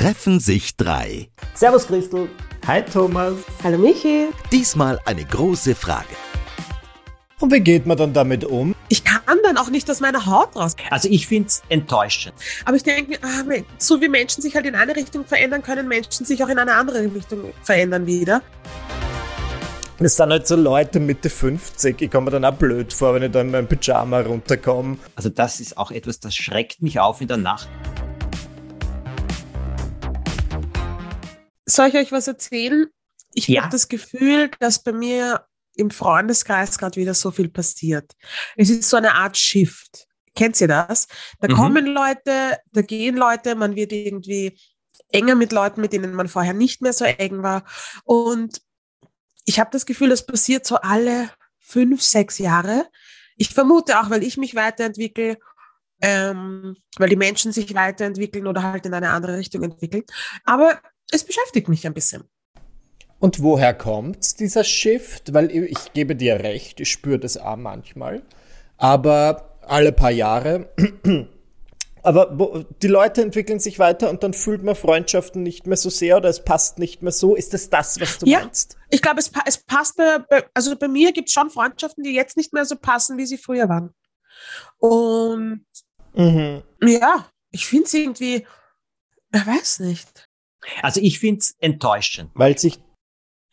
treffen sich drei. Servus Christel. Hi Thomas. Hallo Michi. Diesmal eine große Frage. Und wie geht man dann damit um? Ich kann dann auch nicht aus meiner Haut raus. Also ich finde es enttäuschend. Aber ich denke mir, ah, so wie Menschen sich halt in eine Richtung verändern, können Menschen sich auch in eine andere Richtung verändern wieder. Das sind halt so Leute Mitte 50. Ich komme mir dann auch blöd vor, wenn ich dann in meinem Pyjama runterkomme. Also das ist auch etwas, das schreckt mich auf in der Nacht. Soll ich euch was erzählen? Ich ja. habe das Gefühl, dass bei mir im Freundeskreis gerade wieder so viel passiert. Es ist so eine Art Shift. Kennt ihr das? Da mhm. kommen Leute, da gehen Leute, man wird irgendwie enger mit Leuten, mit denen man vorher nicht mehr so eng war. Und ich habe das Gefühl, das passiert so alle fünf, sechs Jahre. Ich vermute auch, weil ich mich weiterentwickle, ähm, weil die Menschen sich weiterentwickeln oder halt in eine andere Richtung entwickeln. Aber es beschäftigt mich ein bisschen. Und woher kommt dieser Shift? Weil ich, gebe dir recht, ich spüre das auch manchmal. Aber alle paar Jahre aber die Leute entwickeln sich weiter und dann fühlt man Freundschaften nicht mehr so sehr oder es passt nicht mehr so. Ist das das, was du ja, meinst? Ich glaube, es, es passt bei, also bei mir gibt es schon Freundschaften, die jetzt nicht mehr so passen, wie sie früher waren. Und mhm. ja, ich finde es irgendwie, ich weiß nicht. Also ich finde es enttäuschend. Weil sich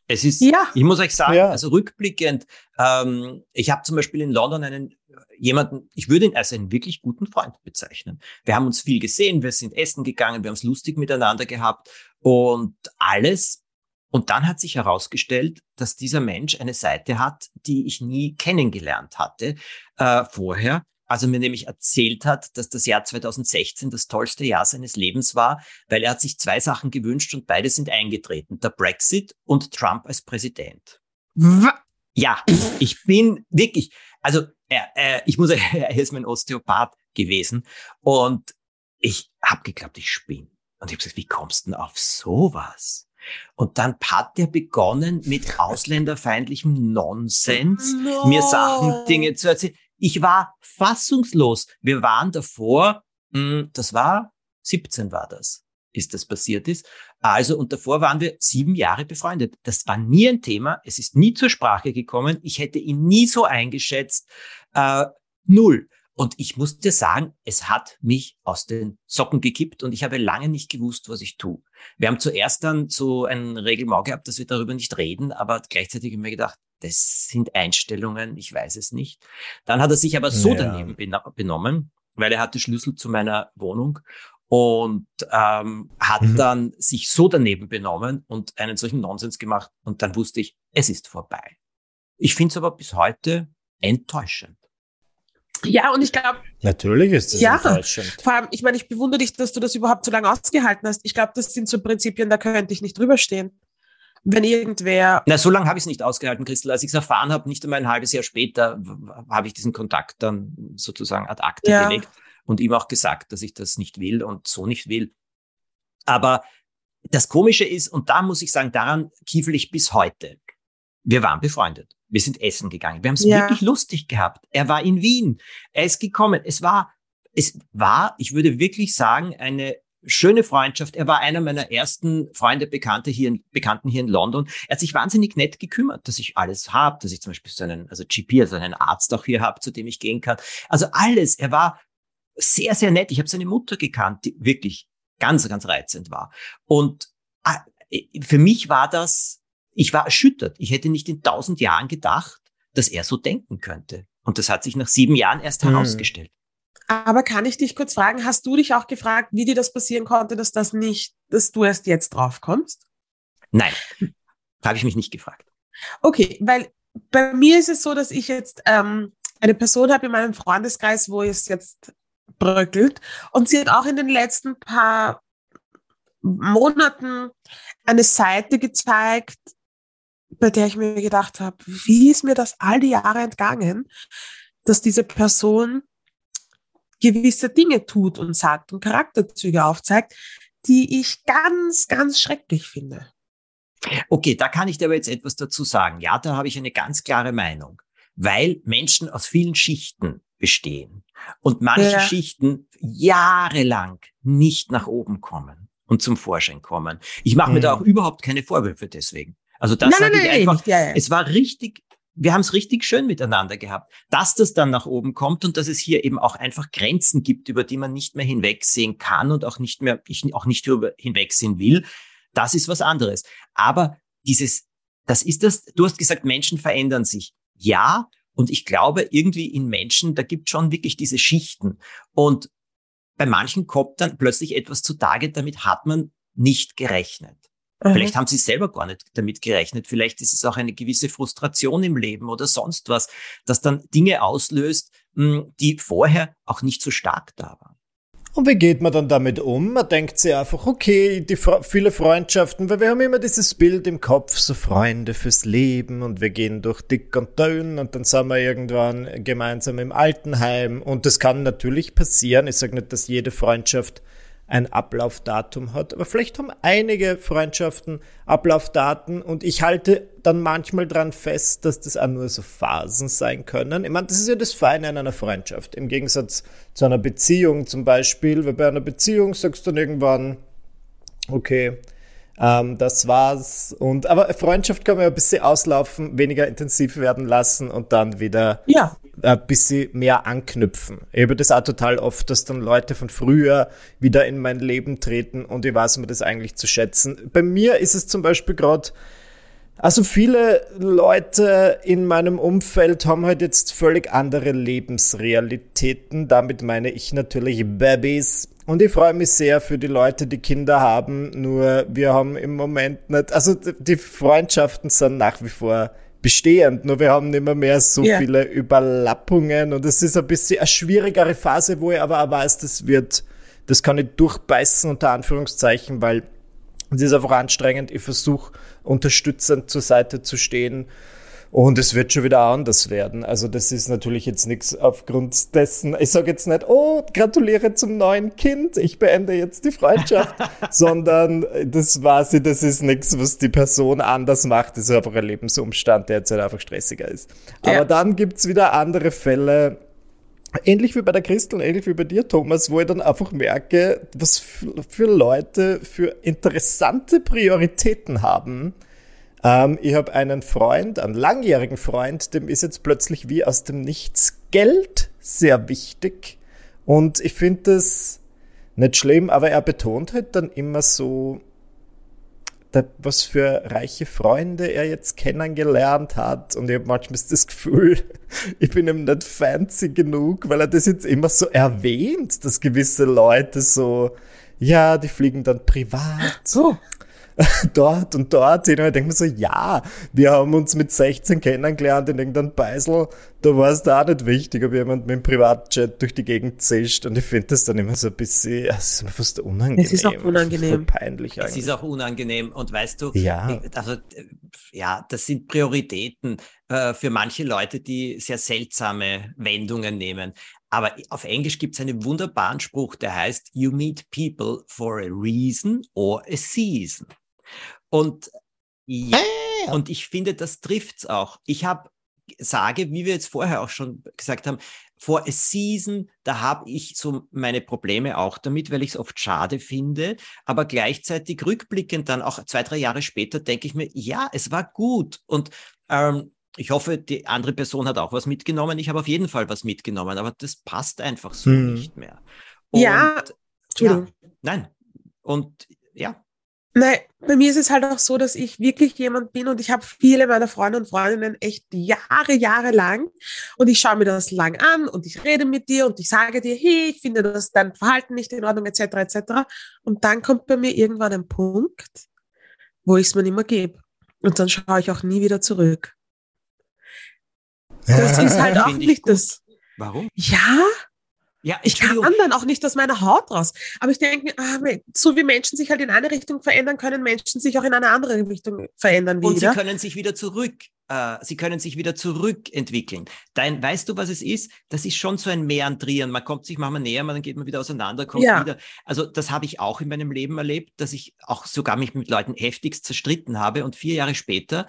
es ist, ja. ich muss euch sagen, ja. also rückblickend, ähm, ich habe zum Beispiel in London einen jemanden, ich würde ihn als einen wirklich guten Freund bezeichnen. Wir haben uns viel gesehen, wir sind essen gegangen, wir haben es lustig miteinander gehabt und alles. Und dann hat sich herausgestellt, dass dieser Mensch eine Seite hat, die ich nie kennengelernt hatte äh, vorher. Also mir nämlich erzählt hat, dass das Jahr 2016 das tollste Jahr seines Lebens war, weil er hat sich zwei Sachen gewünscht und beide sind eingetreten. Der Brexit und Trump als Präsident. Ja, ich bin wirklich, also er, er, ich muss, er ist mein Osteopath gewesen und ich habe geglaubt, ich spinne. Und ich habe gesagt, wie kommst du denn auf sowas? Und dann hat er begonnen mit ausländerfeindlichem Nonsens, no. mir Sachen, Dinge zu erzählen. Ich war fassungslos. Wir waren davor, mh, hm, das war 17 war das ist das passiert ist. Also, und davor waren wir sieben Jahre befreundet. Das war nie ein Thema. Es ist nie zur Sprache gekommen. Ich hätte ihn nie so eingeschätzt. Äh, null. Und ich muss dir sagen, es hat mich aus den Socken gekippt und ich habe lange nicht gewusst, was ich tue. Wir haben zuerst dann so ein Reglement gehabt, dass wir darüber nicht reden, aber gleichzeitig habe ich mir gedacht, das sind Einstellungen, ich weiß es nicht. Dann hat er sich aber so ja. daneben benommen, weil er hatte Schlüssel zu meiner Wohnung und ähm, hat mhm. dann sich so daneben benommen und einen solchen Nonsens gemacht und dann wusste ich, es ist vorbei. Ich finde es aber bis heute enttäuschend. Ja, und ich glaube. Natürlich ist es ja, enttäuschend. Vor allem, ich meine, ich bewundere dich, dass du das überhaupt so lange ausgehalten hast. Ich glaube, das sind so Prinzipien, da könnte ich nicht drüber stehen. Wenn irgendwer. Na, so lange habe ich es nicht ausgehalten, Christel. Als ich es erfahren habe, nicht einmal ein halbes Jahr später, habe ich diesen Kontakt dann sozusagen ad acta ja. gelegt und ihm auch gesagt, dass ich das nicht will und so nicht will. Aber das Komische ist, und da muss ich sagen, daran kiefel ich bis heute. Wir waren befreundet. Wir sind essen gegangen. Wir haben es ja. wirklich lustig gehabt. Er war in Wien. Er ist gekommen. Es war, es war, ich würde wirklich sagen, eine schöne Freundschaft. Er war einer meiner ersten Freunde, Bekannte hier in, Bekannten hier in London. Er hat sich wahnsinnig nett gekümmert, dass ich alles habe, dass ich zum Beispiel so einen, also GP, also einen Arzt auch hier habe, zu dem ich gehen kann. Also alles. Er war sehr, sehr nett. Ich habe seine Mutter gekannt, die wirklich ganz, ganz reizend war. Und ah, für mich war das, ich war erschüttert. Ich hätte nicht in tausend Jahren gedacht, dass er so denken könnte. Und das hat sich nach sieben Jahren erst hm. herausgestellt. Aber kann ich dich kurz fragen, hast du dich auch gefragt, wie dir das passieren konnte, dass das nicht, dass du erst jetzt drauf kommst? Nein, habe ich mich nicht gefragt. Okay, weil bei mir ist es so, dass ich jetzt ähm, eine Person habe in meinem Freundeskreis, wo es jetzt bröckelt. Und sie hat auch in den letzten paar Monaten eine Seite gezeigt, bei der ich mir gedacht habe, wie ist mir das all die Jahre entgangen, dass diese Person gewisse Dinge tut und sagt und Charakterzüge aufzeigt, die ich ganz, ganz schrecklich finde. Okay, da kann ich dir aber jetzt etwas dazu sagen. Ja, da habe ich eine ganz klare Meinung, weil Menschen aus vielen Schichten bestehen und manche ja. Schichten jahrelang nicht nach oben kommen. und zum Vorschein kommen. Ich mache mir da mhm. auch überhaupt keine Vorwürfe deswegen. Also das nein, nein, ich nein, einfach, ja, ja. es war richtig, wir haben es richtig schön miteinander gehabt. Dass das dann nach oben kommt und dass es hier eben auch einfach Grenzen gibt, über die man nicht mehr hinwegsehen kann und auch nicht mehr, ich auch nicht über hinwegsehen will, das ist was anderes. Aber dieses, das ist das, du hast gesagt, Menschen verändern sich. Ja, und ich glaube, irgendwie in Menschen, da gibt schon wirklich diese Schichten. Und bei manchen kommt dann plötzlich etwas zutage, damit hat man nicht gerechnet. Mhm. Vielleicht haben sie selber gar nicht damit gerechnet. Vielleicht ist es auch eine gewisse Frustration im Leben oder sonst was, das dann Dinge auslöst, hm, die vorher auch nicht so stark da waren. Und wie geht man dann damit um? Man denkt sich einfach, okay, die viele Freundschaften, weil wir haben immer dieses Bild im Kopf, so Freunde fürs Leben und wir gehen durch dick und dünn und dann sind wir irgendwann gemeinsam im Altenheim und das kann natürlich passieren. Ich sage nicht, dass jede Freundschaft ein Ablaufdatum hat. Aber vielleicht haben einige Freundschaften Ablaufdaten und ich halte dann manchmal dran fest, dass das auch nur so Phasen sein können. Ich meine, das ist ja das Feine an einer Freundschaft. Im Gegensatz zu einer Beziehung zum Beispiel, weil bei einer Beziehung sagst du dann irgendwann, okay, ähm, das war's. Und aber Freundschaft kann man ja ein bisschen auslaufen, weniger intensiv werden lassen und dann wieder ja. ein bisschen mehr anknüpfen. Ich habe das auch total oft, dass dann Leute von früher wieder in mein Leben treten und ich weiß mir das eigentlich zu schätzen. Bei mir ist es zum Beispiel gerade also viele Leute in meinem Umfeld haben halt jetzt völlig andere Lebensrealitäten. Damit meine ich natürlich Babys. Und ich freue mich sehr für die Leute, die Kinder haben. Nur wir haben im Moment nicht, also die Freundschaften sind nach wie vor bestehend, nur wir haben nicht mehr, mehr so yeah. viele Überlappungen und es ist ein bisschen eine schwierigere Phase, wo ich aber auch weiß, das wird, das kann ich durchbeißen unter Anführungszeichen, weil es ist einfach anstrengend. Ich versuche unterstützend zur Seite zu stehen und es wird schon wieder anders werden. Also das ist natürlich jetzt nichts aufgrund dessen. Ich sage jetzt nicht, oh, gratuliere zum neuen Kind, ich beende jetzt die Freundschaft, sondern das war sie, das ist nichts, was die Person anders macht. Das ist einfach ein Lebensumstand, der jetzt halt einfach stressiger ist. Ja. Aber dann gibt's wieder andere Fälle, Ähnlich wie bei der Christel, ähnlich wie bei dir, Thomas, wo ich dann einfach merke, was für Leute für interessante Prioritäten haben ähm, ich habe einen Freund, einen langjährigen Freund, dem ist jetzt plötzlich wie aus dem Nichts Geld sehr wichtig. Und ich finde das nicht schlimm, aber er betont halt dann immer so, was für reiche Freunde er jetzt kennengelernt hat. Und ich habe manchmal das Gefühl, ich bin ihm nicht fancy genug, weil er das jetzt immer so erwähnt, dass gewisse Leute so, ja, die fliegen dann privat. Oh. dort und dort hin. Und ich denke mir so, ja, wir haben uns mit 16 kennengelernt in irgendeinem Beisel. Da war es da auch nicht wichtig, ob jemand mit dem Privatjet durch die Gegend zischt. Und ich finde das dann immer so ein bisschen, es ist mir fast unangenehm. Es ist auch unangenehm. peinlich eigentlich. Es ist auch unangenehm. Und weißt du, ja. also, ja, das sind Prioritäten äh, für manche Leute, die sehr seltsame Wendungen nehmen. Aber auf Englisch gibt es einen wunderbaren Spruch, der heißt, You meet people for a reason or a season. Und ja, hey. und ich finde, das trifft's auch. Ich habe sage, wie wir jetzt vorher auch schon gesagt haben, vor a season, da habe ich so meine Probleme auch damit, weil ich es oft schade finde. Aber gleichzeitig rückblickend dann auch zwei, drei Jahre später denke ich mir, ja, es war gut. Und ähm, ich hoffe, die andere Person hat auch was mitgenommen. Ich habe auf jeden Fall was mitgenommen, aber das passt einfach so hm. nicht mehr. Und, ja, ja, nein. Und ja, Nein, bei mir ist es halt auch so, dass ich wirklich jemand bin und ich habe viele meiner Freunde und Freundinnen echt Jahre, Jahre lang und ich schaue mir das lang an und ich rede mit dir und ich sage dir, hey, ich finde das dein Verhalten nicht in Ordnung, etc., etc. Und dann kommt bei mir irgendwann ein Punkt, wo ich es mir nicht mehr gebe. Und dann schaue ich auch nie wieder zurück. Das ist halt auch nicht das. Warum? Ja, ja, ich kann dann auch nicht aus meiner Haut raus. Aber ich denke, ah, so wie Menschen sich halt in eine Richtung verändern, können Menschen sich auch in eine andere Richtung verändern wieder. Und sie können sich wieder zurück, äh, sie können sich wieder zurückentwickeln. Dein, weißt du, was es ist? Das ist schon so ein Meandrieren. Man kommt sich manchmal näher, dann geht man wieder auseinander, kommt ja. wieder. Also das habe ich auch in meinem Leben erlebt, dass ich auch sogar mich mit Leuten heftigst zerstritten habe und vier Jahre später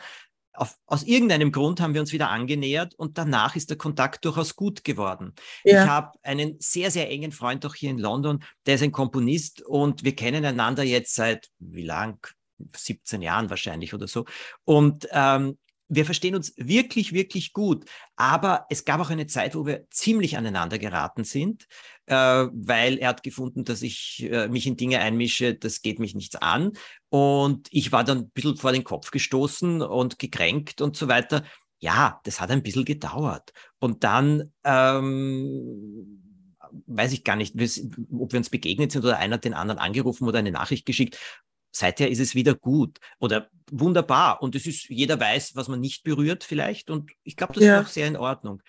auf, aus irgendeinem Grund haben wir uns wieder angenähert und danach ist der Kontakt durchaus gut geworden. Ja. Ich habe einen sehr, sehr engen Freund auch hier in London, der ist ein Komponist und wir kennen einander jetzt seit wie lang? 17 Jahren wahrscheinlich oder so. Und ähm, wir verstehen uns wirklich, wirklich gut. Aber es gab auch eine Zeit, wo wir ziemlich aneinander geraten sind, weil er hat gefunden, dass ich äh, mich in Dinge einmische, das geht mich nichts an. Und ich war dann ein bisschen vor den Kopf gestoßen und gekränkt und so weiter. Ja, das hat ein bisschen gedauert. Und dann ähm, weiß ich gar nicht, ob wir uns begegnet sind oder einer hat den anderen angerufen oder eine Nachricht geschickt seither ist es wieder gut oder wunderbar. Und es ist, jeder weiß, was man nicht berührt vielleicht. Und ich glaube, das ja. ist auch sehr in Ordnung.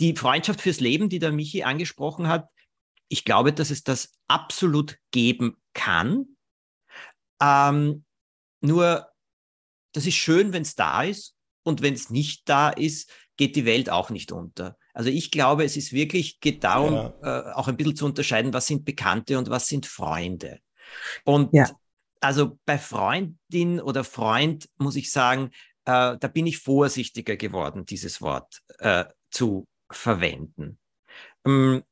Die Freundschaft fürs Leben, die der Michi angesprochen hat, ich glaube, dass es das absolut geben kann. Ähm, nur, das ist schön, wenn es da ist. Und wenn es nicht da ist, geht die Welt auch nicht unter. Also ich glaube, es ist wirklich, geht darum, ja. äh, auch ein bisschen zu unterscheiden, was sind Bekannte und was sind Freunde. Und ja also bei Freundin oder Freund muss ich sagen, äh, da bin ich vorsichtiger geworden, dieses Wort äh, zu verwenden. Ähm,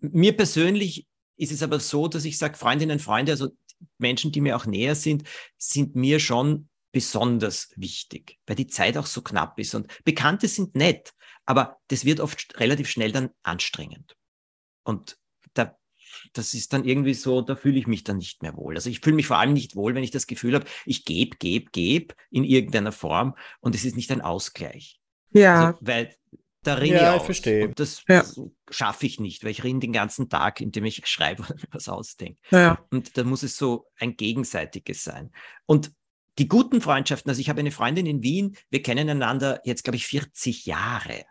mir persönlich ist es aber so, dass ich sage, Freundinnen, Freunde, also Menschen, die mir auch näher sind, sind mir schon besonders wichtig, weil die Zeit auch so knapp ist. Und Bekannte sind nett, aber das wird oft relativ schnell dann anstrengend. Und da das ist dann irgendwie so, da fühle ich mich dann nicht mehr wohl. Also ich fühle mich vor allem nicht wohl, wenn ich das Gefühl habe, ich gebe, gebe, gebe in irgendeiner Form und es ist nicht ein Ausgleich. Ja. Also, weil da rinne ja, ich, aus. verstehe. Und das ja. schaffe ich nicht, weil ich rinne den ganzen Tag, indem ich schreibe mir was ausdenke. Ja. Und da muss es so ein gegenseitiges sein. Und die guten Freundschaften, also ich habe eine Freundin in Wien, wir kennen einander jetzt, glaube ich, 40 Jahre.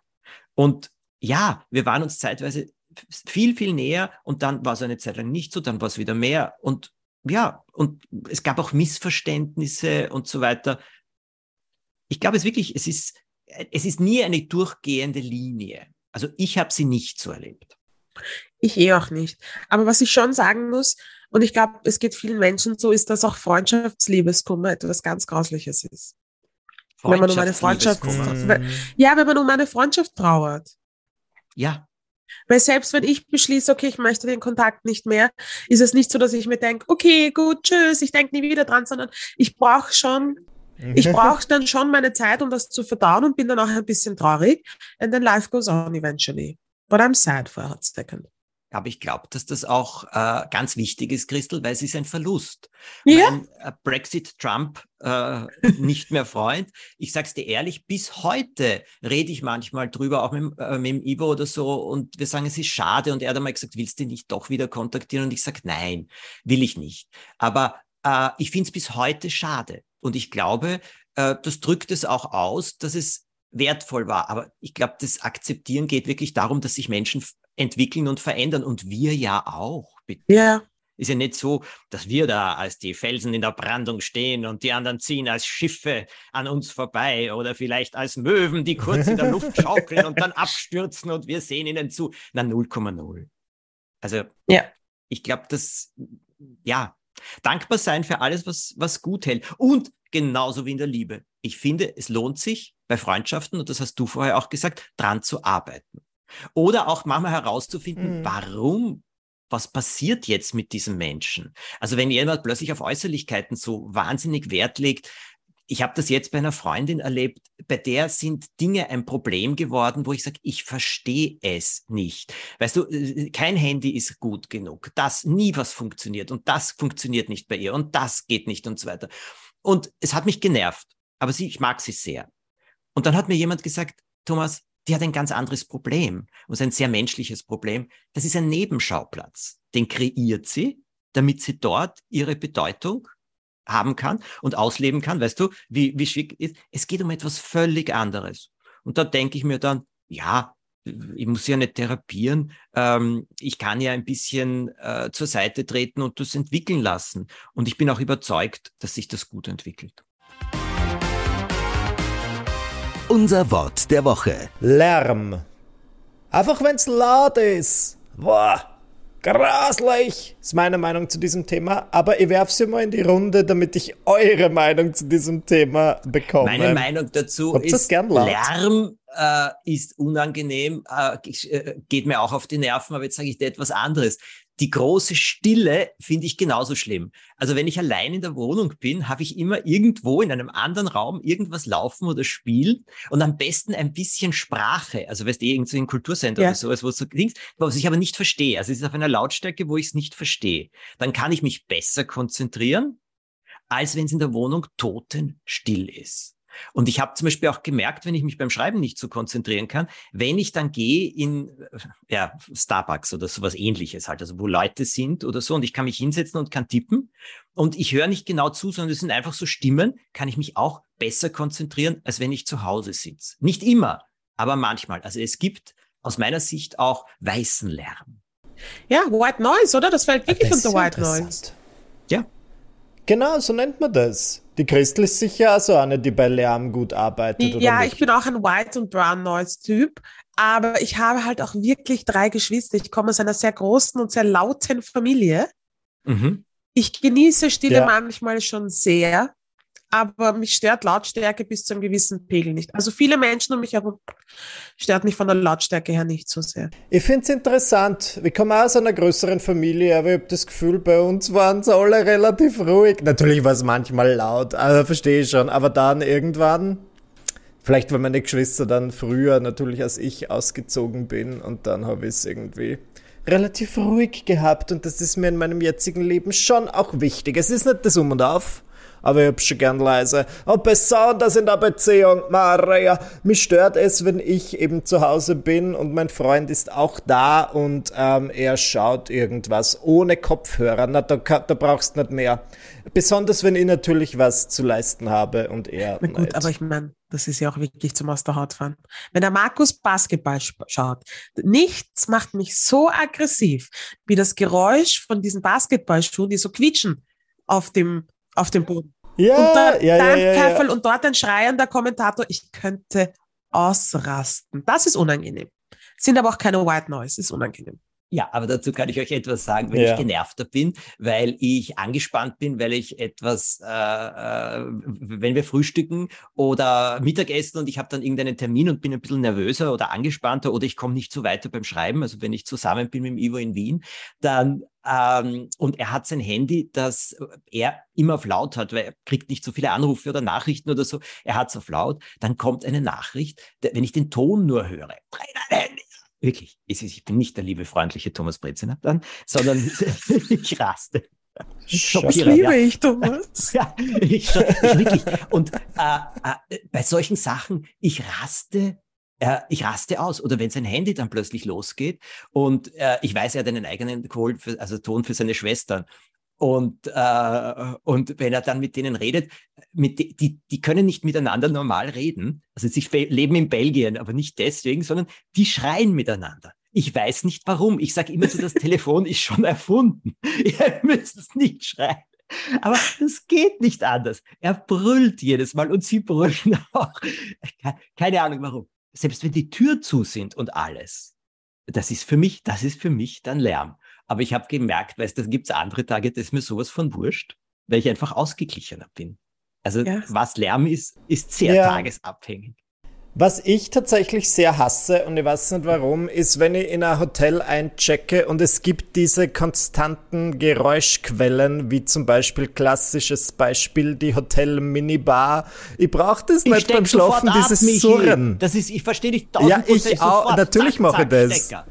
Und ja, wir waren uns zeitweise viel, viel näher und dann war es eine Zeit lang nicht so, dann war es wieder mehr und ja, und es gab auch Missverständnisse und so weiter. Ich glaube es wirklich, es ist, es ist nie eine durchgehende Linie. Also ich habe sie nicht so erlebt. Ich eh auch nicht. Aber was ich schon sagen muss, und ich glaube, es geht vielen Menschen so, ist, dass auch Freundschaftsliebeskummer etwas ganz Grausliches ist. Wenn man um eine Freundschaft, ja, wenn man um eine Freundschaft trauert. Ja, weil selbst wenn ich beschließe, okay, ich möchte den Kontakt nicht mehr, ist es nicht so, dass ich mir denke, okay, gut, tschüss, ich denke nie wieder dran, sondern ich brauche schon, ich brauche dann schon meine Zeit, um das zu verdauen und bin dann auch ein bisschen traurig. And then life goes on eventually. But I'm sad for a hot second. Aber ich glaube, dass das auch äh, ganz wichtig ist, Christel, weil es ist ein Verlust. Ja. Mein äh, Brexit Trump äh, nicht mehr Freund. Ich sag's dir ehrlich, bis heute rede ich manchmal drüber, auch mit, äh, mit dem Ivo oder so, und wir sagen, es ist schade. Und er hat einmal gesagt, willst du nicht doch wieder kontaktieren? Und ich sage, nein, will ich nicht. Aber äh, ich finde es bis heute schade. Und ich glaube, äh, das drückt es auch aus, dass es wertvoll war. Aber ich glaube, das Akzeptieren geht wirklich darum, dass sich Menschen entwickeln und verändern und wir ja auch. Bitte. Ja. Ist ja nicht so, dass wir da als die Felsen in der Brandung stehen und die anderen ziehen als Schiffe an uns vorbei oder vielleicht als Möwen, die kurz in der Luft schaukeln und dann abstürzen und wir sehen ihnen zu. Na, 0,0. Also, ja. ich glaube, dass, ja, dankbar sein für alles, was, was gut hält. Und genauso wie in der Liebe. Ich finde, es lohnt sich bei Freundschaften, und das hast du vorher auch gesagt, dran zu arbeiten. Oder auch manchmal herauszufinden, mhm. warum was passiert jetzt mit diesem Menschen? Also wenn jemand plötzlich auf Äußerlichkeiten so wahnsinnig Wert legt, ich habe das jetzt bei einer Freundin erlebt, bei der sind Dinge ein Problem geworden, wo ich sage, ich verstehe es nicht. Weißt du, äh, kein Handy ist gut genug, das nie was funktioniert und das funktioniert nicht bei ihr und das geht nicht und so weiter. Und es hat mich genervt, aber sie, ich mag sie sehr. Und dann hat mir jemand gesagt, Thomas, die hat ein ganz anderes Problem und ein sehr menschliches Problem. Das ist ein Nebenschauplatz. Den kreiert sie, damit sie dort ihre Bedeutung haben kann und ausleben kann. Weißt du, wie, wie schick ist? Es geht um etwas völlig anderes. Und da denke ich mir dann, ja, ich muss ja nicht therapieren. Ähm, ich kann ja ein bisschen äh, zur Seite treten und das entwickeln lassen. Und ich bin auch überzeugt, dass sich das gut entwickelt. Unser Wort der Woche. Lärm. Einfach wenn's laut ist. Boah. Graslich ist meine Meinung zu diesem Thema, aber ich werfe sie mal in die Runde, damit ich eure Meinung zu diesem Thema bekomme. Meine Meinung dazu Habt ist, Lärm äh, ist unangenehm, äh, äh, geht mir auch auf die Nerven, aber jetzt sage ich dir etwas anderes die große Stille finde ich genauso schlimm. Also wenn ich allein in der Wohnung bin, habe ich immer irgendwo in einem anderen Raum irgendwas laufen oder spielen und am besten ein bisschen Sprache. Also weißt du, irgendwie ein Kulturcenter ja. oder sowas, wo es so klingt, was ich aber nicht verstehe. Also es ist auf einer Lautstärke, wo ich es nicht verstehe. Dann kann ich mich besser konzentrieren, als wenn es in der Wohnung totenstill ist. Und ich habe zum Beispiel auch gemerkt, wenn ich mich beim Schreiben nicht so konzentrieren kann, wenn ich dann gehe in ja, Starbucks oder sowas ähnliches halt, also wo Leute sind oder so und ich kann mich hinsetzen und kann tippen und ich höre nicht genau zu, sondern es sind einfach so Stimmen, kann ich mich auch besser konzentrieren, als wenn ich zu Hause sitze. Nicht immer, aber manchmal. Also es gibt aus meiner Sicht auch weißen Lärm. Ja, White Noise, oder? Das fällt wirklich das unter White Noise. Ja. Genau, so nennt man das. Die Christel ist sicher also eine, die bei Lärm gut arbeitet. Ja, oder ich bin auch ein White und Brown Noise Typ, aber ich habe halt auch wirklich drei Geschwister. Ich komme aus einer sehr großen und sehr lauten Familie. Mhm. Ich genieße Stille ja. manchmal schon sehr aber mich stört Lautstärke bis zu einem gewissen Pegel nicht. Also viele Menschen um mich herum stört mich von der Lautstärke her nicht so sehr. Ich finde es interessant. Wir kommen aus einer größeren Familie, aber ich habe das Gefühl, bei uns waren es alle relativ ruhig. Natürlich war es manchmal laut, also verstehe ich schon, aber dann irgendwann, vielleicht weil meine Geschwister dann früher natürlich als ich ausgezogen bin und dann habe ich es irgendwie relativ ruhig gehabt und das ist mir in meinem jetzigen Leben schon auch wichtig. Es ist nicht das Um und Auf, aber ich hab schon gern leise. Und besonders in der Beziehung, Maria, mich stört es, wenn ich eben zu Hause bin und mein Freund ist auch da und ähm, er schaut irgendwas ohne Kopfhörer. Na, da, da brauchst du nicht mehr. Besonders wenn ich natürlich was zu leisten habe und er. Na gut, nicht. aber ich meine, das ist ja auch wirklich zum aus der Haut fahren. Wenn der Markus Basketball schaut, nichts macht mich so aggressiv wie das Geräusch von diesen Basketballschuhen, die so quietschen auf dem auf dem Boden. Ja, und dort ja, ja, ja, ja. und dort ein schreiender Kommentator, ich könnte ausrasten. Das ist unangenehm. Sind aber auch keine White Noise, ist unangenehm. Ja, aber dazu kann ich euch etwas sagen, wenn ja. ich genervter bin, weil ich angespannt bin, weil ich etwas, äh, äh, wenn wir frühstücken oder Mittagessen und ich habe dann irgendeinen Termin und bin ein bisschen nervöser oder angespannter oder ich komme nicht so weiter beim Schreiben, also wenn ich zusammen bin mit dem Ivo in Wien, dann ähm, und er hat sein Handy, das er immer auf laut hat, weil er kriegt nicht so viele Anrufe oder Nachrichten oder so. Er hat es auf laut. Dann kommt eine Nachricht, wenn ich den Ton nur höre. Dein Handy Wirklich, ich bin nicht der liebe, freundliche Thomas Breziner dann, sondern ich raste. Ich das liebe ja. ich, Thomas. ja, ich, ich, wirklich. Und äh, äh, bei solchen Sachen, ich raste äh, ich raste aus. Oder wenn sein Handy dann plötzlich losgeht und äh, ich weiß, er hat einen eigenen Call, für, also Ton für seine Schwestern. Und, äh, und wenn er dann mit denen redet, mit die, die, die können nicht miteinander normal reden. Also sie leben in Belgien, aber nicht deswegen, sondern die schreien miteinander. Ich weiß nicht warum. Ich sage immer so, das Telefon ist schon erfunden. Ihr müsst es nicht schreien. Aber das geht nicht anders. Er brüllt jedes Mal und sie brüllen auch. Keine Ahnung warum. Selbst wenn die Tür zu sind und alles. Das ist für mich, das ist für mich dann Lärm. Aber ich habe gemerkt, weißt du, da gibt es andere Tage, das ist mir sowas von wurscht, weil ich einfach ausgeglichener bin. Also ja. was Lärm ist, ist sehr ja. tagesabhängig. Was ich tatsächlich sehr hasse, und ich weiß nicht warum, ist, wenn ich in ein Hotel einchecke und es gibt diese konstanten Geräuschquellen, wie zum Beispiel klassisches Beispiel die Hotel Minibar. Ich brauche das ich nicht beim Schlafen, dieses ab, Surren. Das ist, ich verstehe dich tausend Ja, ich auch, natürlich zack, mache ich das. Stecker.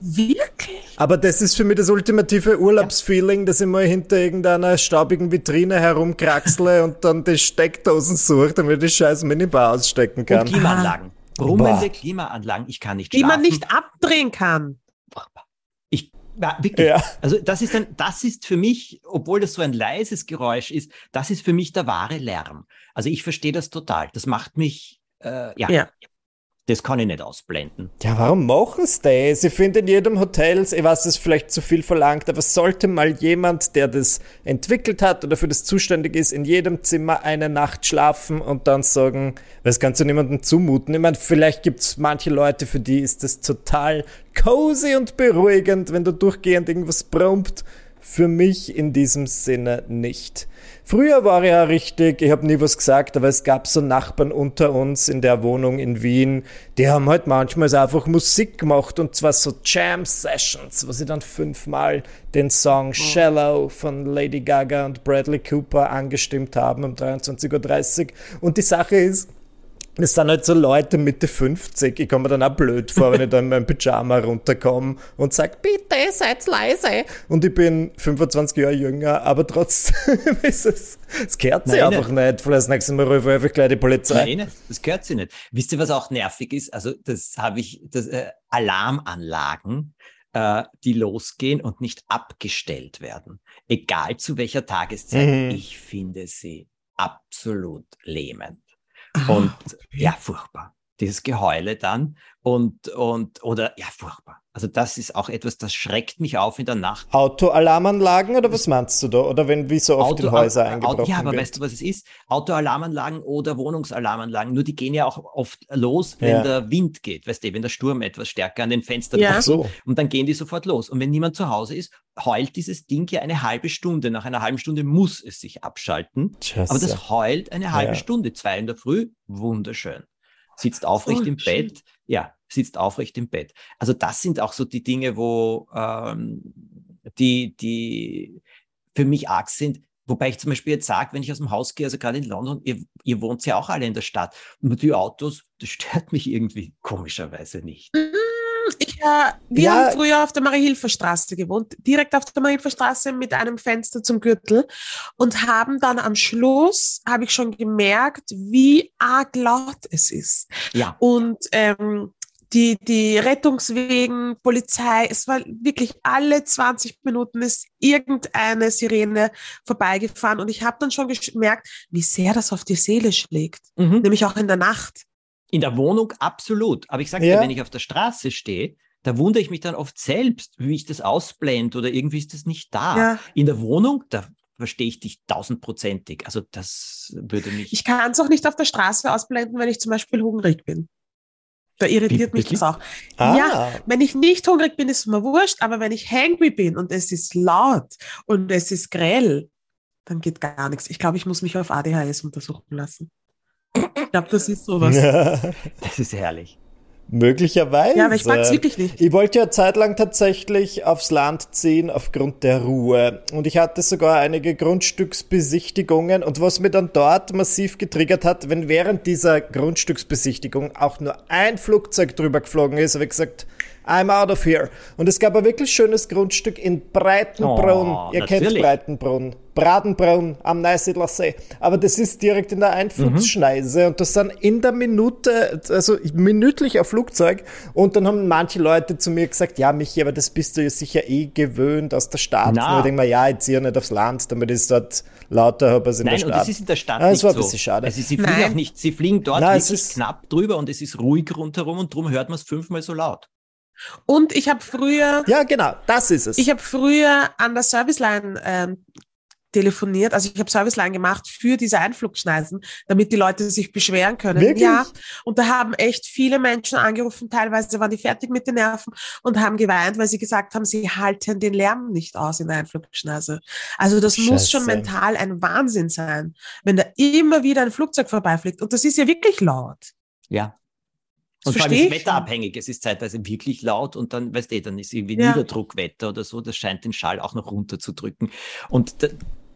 Wirklich? Aber das ist für mich das ultimative Urlaubsfeeling, dass ich mal hinter irgendeiner staubigen Vitrine herumkraxle und dann die Steckdosen suche, damit ich scheiß Minibar ausstecken kann. Und Klimaanlagen. Brummende Klimaanlagen. Ich kann nicht Die schlafen. man nicht abdrehen kann. Ich, ja, wirklich. Ja. Also das ist, ein, das ist für mich, obwohl das so ein leises Geräusch ist, das ist für mich der wahre Lärm. Also ich verstehe das total. Das macht mich, äh, ja. ja. Das kann ich nicht ausblenden. Ja, warum machen sie das? Ich finde in jedem Hotel, ich weiß, ist vielleicht zu viel verlangt, aber sollte mal jemand, der das entwickelt hat oder für das zuständig ist, in jedem Zimmer eine Nacht schlafen und dann sagen, das kannst du niemandem zumuten. Ich meine, vielleicht gibt es manche Leute, für die ist das total cozy und beruhigend, wenn du durchgehend irgendwas brummt. Für mich in diesem Sinne nicht. Früher war er ja richtig, ich habe nie was gesagt, aber es gab so Nachbarn unter uns in der Wohnung in Wien, die haben halt manchmal einfach Musik gemacht und zwar so Jam Sessions, wo sie dann fünfmal den Song. Shallow von Lady Gaga und Bradley Cooper angestimmt haben um 23.30 Uhr. Und die Sache ist, das sind halt so Leute Mitte 50. Ich komme mir dann auch blöd vor, wenn ich da in meinem Pyjama runterkomme und sage, bitte seid leise. Und ich bin 25 Jahre jünger, aber trotzdem ist es, es gehört sich einfach nicht. Vielleicht das nächste Mal rufe ich einfach gleich die Polizei. Nein, das gehört sich nicht. Wisst ihr, was auch nervig ist? Also, das habe ich, das, äh, Alarmanlagen, äh, die losgehen und nicht abgestellt werden. Egal zu welcher Tageszeit. Mhm. Ich finde sie absolut lähmend. Und okay. ja, furchtbar. Dieses Geheule dann und, und, oder, ja, furchtbar. Also das ist auch etwas, das schreckt mich auf in der Nacht. Autoalarmanlagen oder was meinst du da? Oder wenn wie so oft Auto, in Häuser eingebrochen Auto, Ja, aber wird? weißt du, was es ist? Autoalarmanlagen oder Wohnungsalarmanlagen, nur die gehen ja auch oft los, wenn ja. der Wind geht, weißt du, wenn der Sturm etwas stärker an den Fenstern ja. So. Und dann gehen die sofort los. Und wenn niemand zu Hause ist, heult dieses Ding ja eine halbe Stunde. Nach einer halben Stunde muss es sich abschalten. Just aber das heult eine halbe ja. Stunde. Zwei in der Früh, wunderschön. Sitzt aufrecht oh, im schön. Bett. Ja, sitzt aufrecht im Bett. Also das sind auch so die Dinge, wo ähm, die, die für mich arg sind. Wobei ich zum Beispiel jetzt sage, wenn ich aus dem Haus gehe, also gerade in London, ihr, ihr wohnt ja auch alle in der Stadt, und die Autos, das stört mich irgendwie komischerweise nicht. Mhm. Ich, äh, wir ja. haben früher auf der Marie-Hilfer-Straße gewohnt, direkt auf der Marie-Hilfer-Straße mit einem Fenster zum Gürtel und haben dann am Schluss, habe ich schon gemerkt, wie arg laut es ist. Ja. Und ähm, die, die Rettungswegen, Polizei, es war wirklich alle 20 Minuten ist irgendeine Sirene vorbeigefahren und ich habe dann schon gemerkt, wie sehr das auf die Seele schlägt, mhm. nämlich auch in der Nacht. In der Wohnung absolut, aber ich sage ja. dir, wenn ich auf der Straße stehe, da wundere ich mich dann oft selbst, wie ich das ausblende oder irgendwie ist das nicht da. Ja. In der Wohnung, da verstehe ich dich tausendprozentig. Also das würde mich. Ich kann es auch nicht auf der Straße ausblenden, wenn ich zum Beispiel hungrig bin. Da irritiert mich das auch. Ah. Ja, wenn ich nicht hungrig bin, ist es mir wurscht, aber wenn ich hangry bin und es ist laut und es ist grell, dann geht gar nichts. Ich glaube, ich muss mich auf ADHS untersuchen lassen. Ich glaube, das ist sowas. Ja. Das ist herrlich. Möglicherweise. Ja, aber ich mag es wirklich nicht. Ich wollte ja zeitlang tatsächlich aufs Land ziehen aufgrund der Ruhe. Und ich hatte sogar einige Grundstücksbesichtigungen. Und was mir dann dort massiv getriggert hat, wenn während dieser Grundstücksbesichtigung auch nur ein Flugzeug drüber geflogen ist, habe ich gesagt, I'm out of here. Und es gab ein wirklich schönes Grundstück in Breitenbrunn. Oh, Ihr natürlich. kennt Breitenbrunn. Bradenbrunn am Neusiedler See. Aber das ist direkt in der Einflugsschneise mhm. und das sind in der Minute, also minütlich ein Flugzeug. Und dann haben manche Leute zu mir gesagt, ja, Michi, aber das bist du ja sicher eh gewöhnt aus der Stadt. Na. Und ich denke mir, ja, ich ziehe nicht aufs Land, damit ich es dort lauter habe als in Nein, der Stadt. Nein, und das ist in der Stadt ja, nicht war ein bisschen schade. Also sie fliegen auch nicht, sie fliegen dort Nein, wirklich knapp drüber und es ist ruhig rundherum und darum hört man es fünfmal so laut. Und ich habe früher. Ja, genau, das ist es. Ich habe früher an der Serviceline ähm, telefoniert, also ich habe Serviceline gemacht für diese Einflugschneisen, damit die Leute sich beschweren können. Wirklich? Ja, und da haben echt viele Menschen angerufen, teilweise waren die fertig mit den Nerven und haben geweint, weil sie gesagt haben, sie halten den Lärm nicht aus in der Einflugschneise. Also das Scheiße. muss schon mental ein Wahnsinn sein, wenn da immer wieder ein Flugzeug vorbeifliegt und das ist ja wirklich laut. Ja, und vor allem ist wetterabhängig. Es ist zeitweise wirklich laut und dann, weißt du, dann ist irgendwie ja. Niederdruckwetter oder so. Das scheint den Schall auch noch runterzudrücken. Und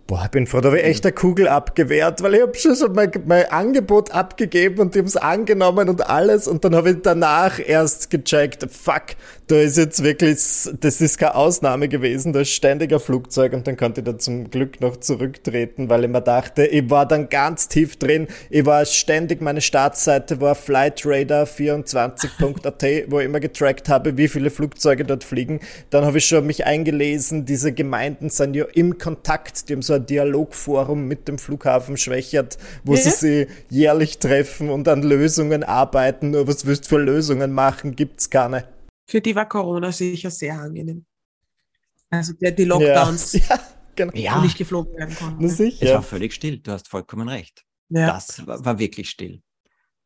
Boah, ich bin froh, da habe ich echt eine Kugel abgewehrt, weil ich habe schon so mein, mein, Angebot abgegeben und die haben es angenommen und alles und dann habe ich danach erst gecheckt, fuck, da ist jetzt wirklich, das ist keine Ausnahme gewesen, da ist ständiger Flugzeug und dann konnte ich da zum Glück noch zurücktreten, weil ich mir dachte, ich war dann ganz tief drin, ich war ständig, meine Startseite war flightradar24.at, wo ich immer getrackt habe, wie viele Flugzeuge dort fliegen. Dann habe ich schon mich eingelesen, diese Gemeinden sind ja im Kontakt, die haben so ein Dialogforum mit dem Flughafen Schwächert, wo ja. sie sich jährlich treffen und an Lösungen arbeiten. Nur was willst du für Lösungen machen? Gibt's keine. Für die war Corona sicher sehr angenehm. Also der, die Lockdowns, ja, ja, genau. ja. nicht geflogen werden konnten. Es war völlig still, du hast vollkommen recht. Ja. Das war, war wirklich still.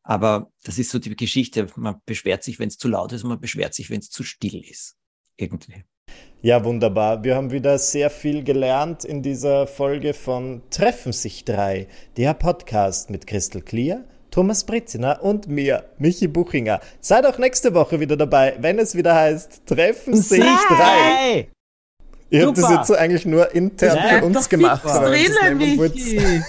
Aber das ist so die Geschichte, man beschwert sich, wenn es zu laut ist und man beschwert sich, wenn es zu still ist. Irgendwie. Ja, wunderbar. Wir haben wieder sehr viel gelernt in dieser Folge von Treffen sich drei, der Podcast mit Crystal Clear, Thomas Britziner und mir, Michi Buchinger. Seid auch nächste Woche wieder dabei, wenn es wieder heißt Treffen sich drei. Ihr habt das jetzt so eigentlich nur intern ja, für uns gemacht. Drinnen, Michi.